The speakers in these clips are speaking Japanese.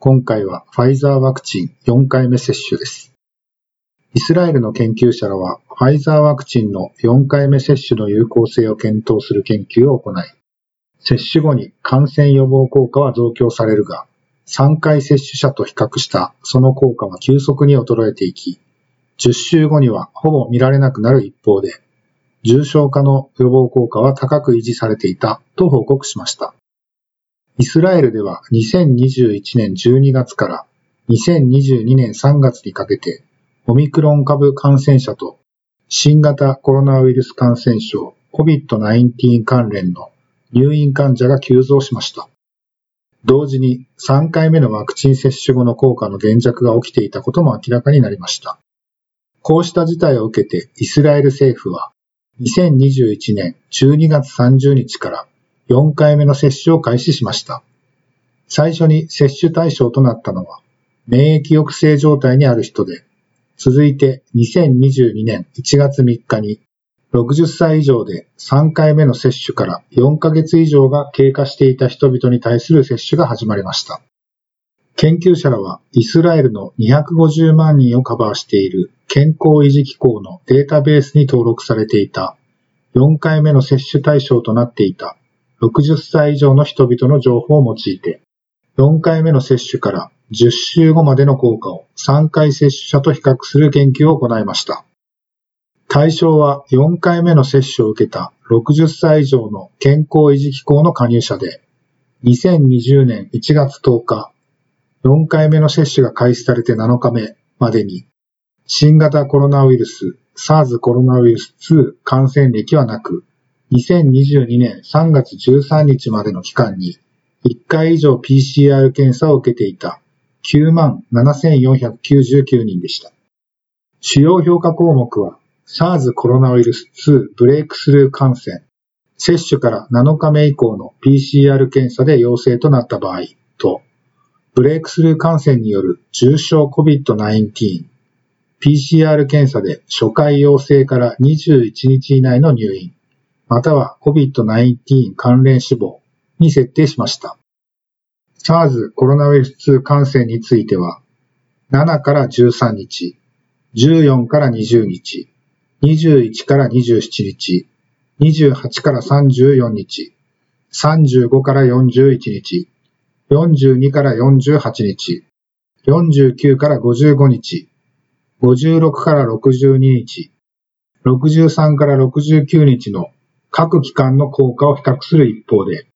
今回はファイザーワクチン4回目接種です。イスラエルの研究者らはファイザーワクチンの4回目接種の有効性を検討する研究を行い、接種後に感染予防効果は増強されるが、3回接種者と比較したその効果は急速に衰えていき、10週後にはほぼ見られなくなる一方で、重症化の予防効果は高く維持されていたと報告しました。イスラエルでは2021年12月から2022年3月にかけて、オミクロン株感染者と新型コロナウイルス感染症 COVID-19 関連の入院患者が急増しました。同時に3回目のワクチン接種後の効果の減弱が起きていたことも明らかになりました。こうした事態を受けてイスラエル政府は2021年12月30日から4回目の接種を開始しました。最初に接種対象となったのは、免疫抑制状態にある人で、続いて2022年1月3日に60歳以上で3回目の接種から4ヶ月以上が経過していた人々に対する接種が始まりました。研究者らはイスラエルの250万人をカバーしている健康維持機構のデータベースに登録されていた4回目の接種対象となっていた60歳以上の人々の情報を用いて、4回目の接種から10週後までの効果を3回接種者と比較する研究を行いました。対象は4回目の接種を受けた60歳以上の健康維持機構の加入者で、2020年1月10日、4回目の接種が開始されて7日目までに、新型コロナウイルス SARS コロナウイルス2感染歴はなく、2022年3月13日までの期間に1回以上 PCR 検査を受けていた97,499人でした。主要評価項目は SARS コロナウイルス2ブレイクスルー感染、接種から7日目以降の PCR 検査で陽性となった場合と、ブレイクスルー感染による重症 COVID-19、PCR 検査で初回陽性から21日以内の入院、または COVID-19 関連死亡に設定しました。SARS コロナウイルス2感染については、7から13日、14から20日、21から27日、28から34日、35から41日、42から48日、49から55日、56から62日、63から69日の各機関の効果を比較する一方で、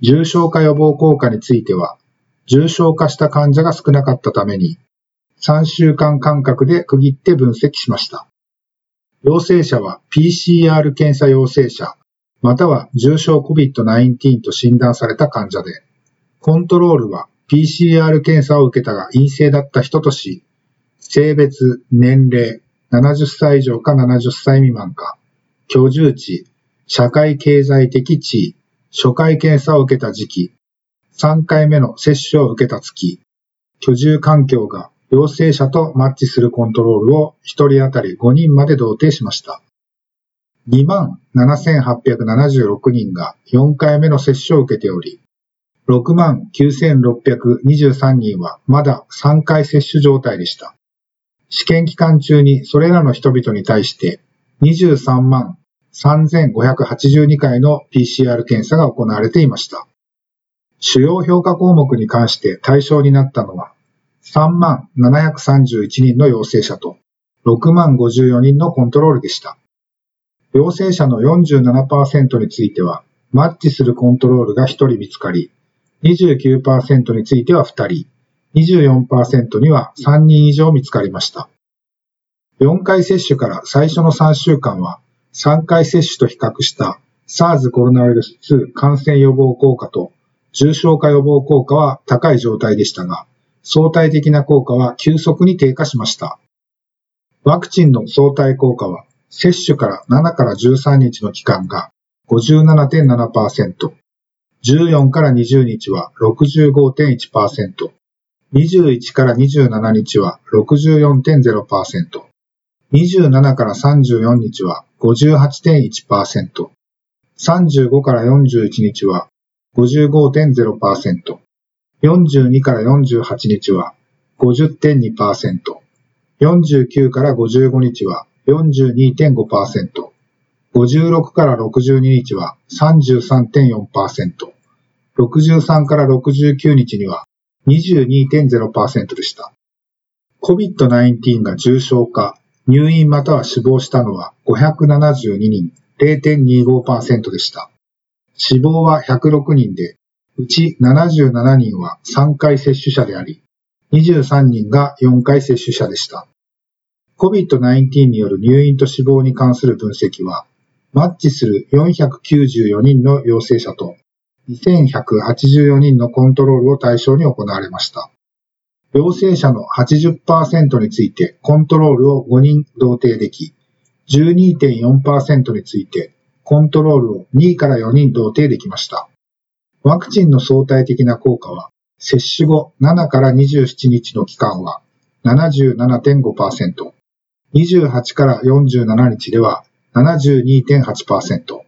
重症化予防効果については、重症化した患者が少なかったために、3週間間隔で区切って分析しました。陽性者は PCR 検査陽性者、または重症 COVID-19 と診断された患者で、コントロールは PCR 検査を受けたが陰性だった人とし、性別、年齢、70歳以上か70歳未満か、居住地、社会経済的地位、初回検査を受けた時期、3回目の接種を受けた月、居住環境が陽性者とマッチするコントロールを1人当たり5人まで同定しました。27,876人が4回目の接種を受けており、69,623人はまだ3回接種状態でした。試験期間中にそれらの人々に対して23万3582回の PCR 検査が行われていました。主要評価項目に関して対象になったのは、3731人の陽性者と6万54人のコントロールでした。陽性者の47%については、マッチするコントロールが1人見つかり、29%については2人、24%には3人以上見つかりました。4回接種から最初の3週間は、3回接種と比較した SARS コロナウイルス2感染予防効果と重症化予防効果は高い状態でしたが、相対的な効果は急速に低下しました。ワクチンの相対効果は、接種から7から13日の期間が57.7%、14から20日は65.1%、21から27日は64.0%、27から34日は58.1%、35から41日は55.0%、42から48日は50.2%、49から55日は42.5%、56から62日は33.4%、63から69日には22.0%でした。COVID-19 が重症化、入院または死亡したのは572人、0.25%でした。死亡は106人で、うち77人は3回接種者であり、23人が4回接種者でした。COVID-19 による入院と死亡に関する分析は、マッチする494人の陽性者と2184人のコントロールを対象に行われました。陽性者の80%についてコントロールを5人同定でき、12.4%についてコントロールを2から4人同定できました。ワクチンの相対的な効果は、接種後7から27日の期間は77.5%、28から47日では72.8%、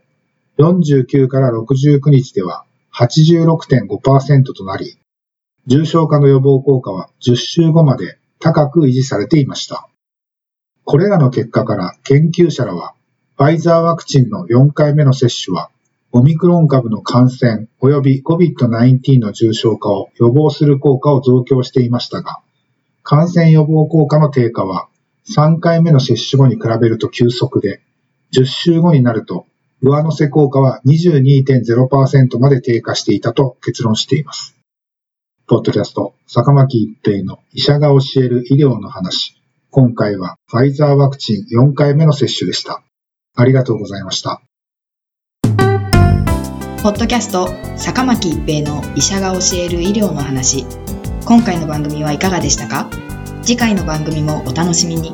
49から69日では86.5%となり、重症化の予防効果は10週後まで高く維持されていました。これらの結果から研究者らはファイザーワクチンの4回目の接種は、オミクロン株の感染及び COVID-19 の重症化を予防する効果を増強していましたが、感染予防効果の低下は3回目の接種後に比べると急速で、10週後になると上乗せ効果は22.0%まで低下していたと結論しています。ポッドキャスト、坂巻一平の医者が教える医療の話。今回はファイザーワクチン4回目の接種でした。ありがとうございました。ポッドキャスト坂巻一平の医者が教える医療の話今回の番組はいかがでしたか？次回の番組もお楽しみに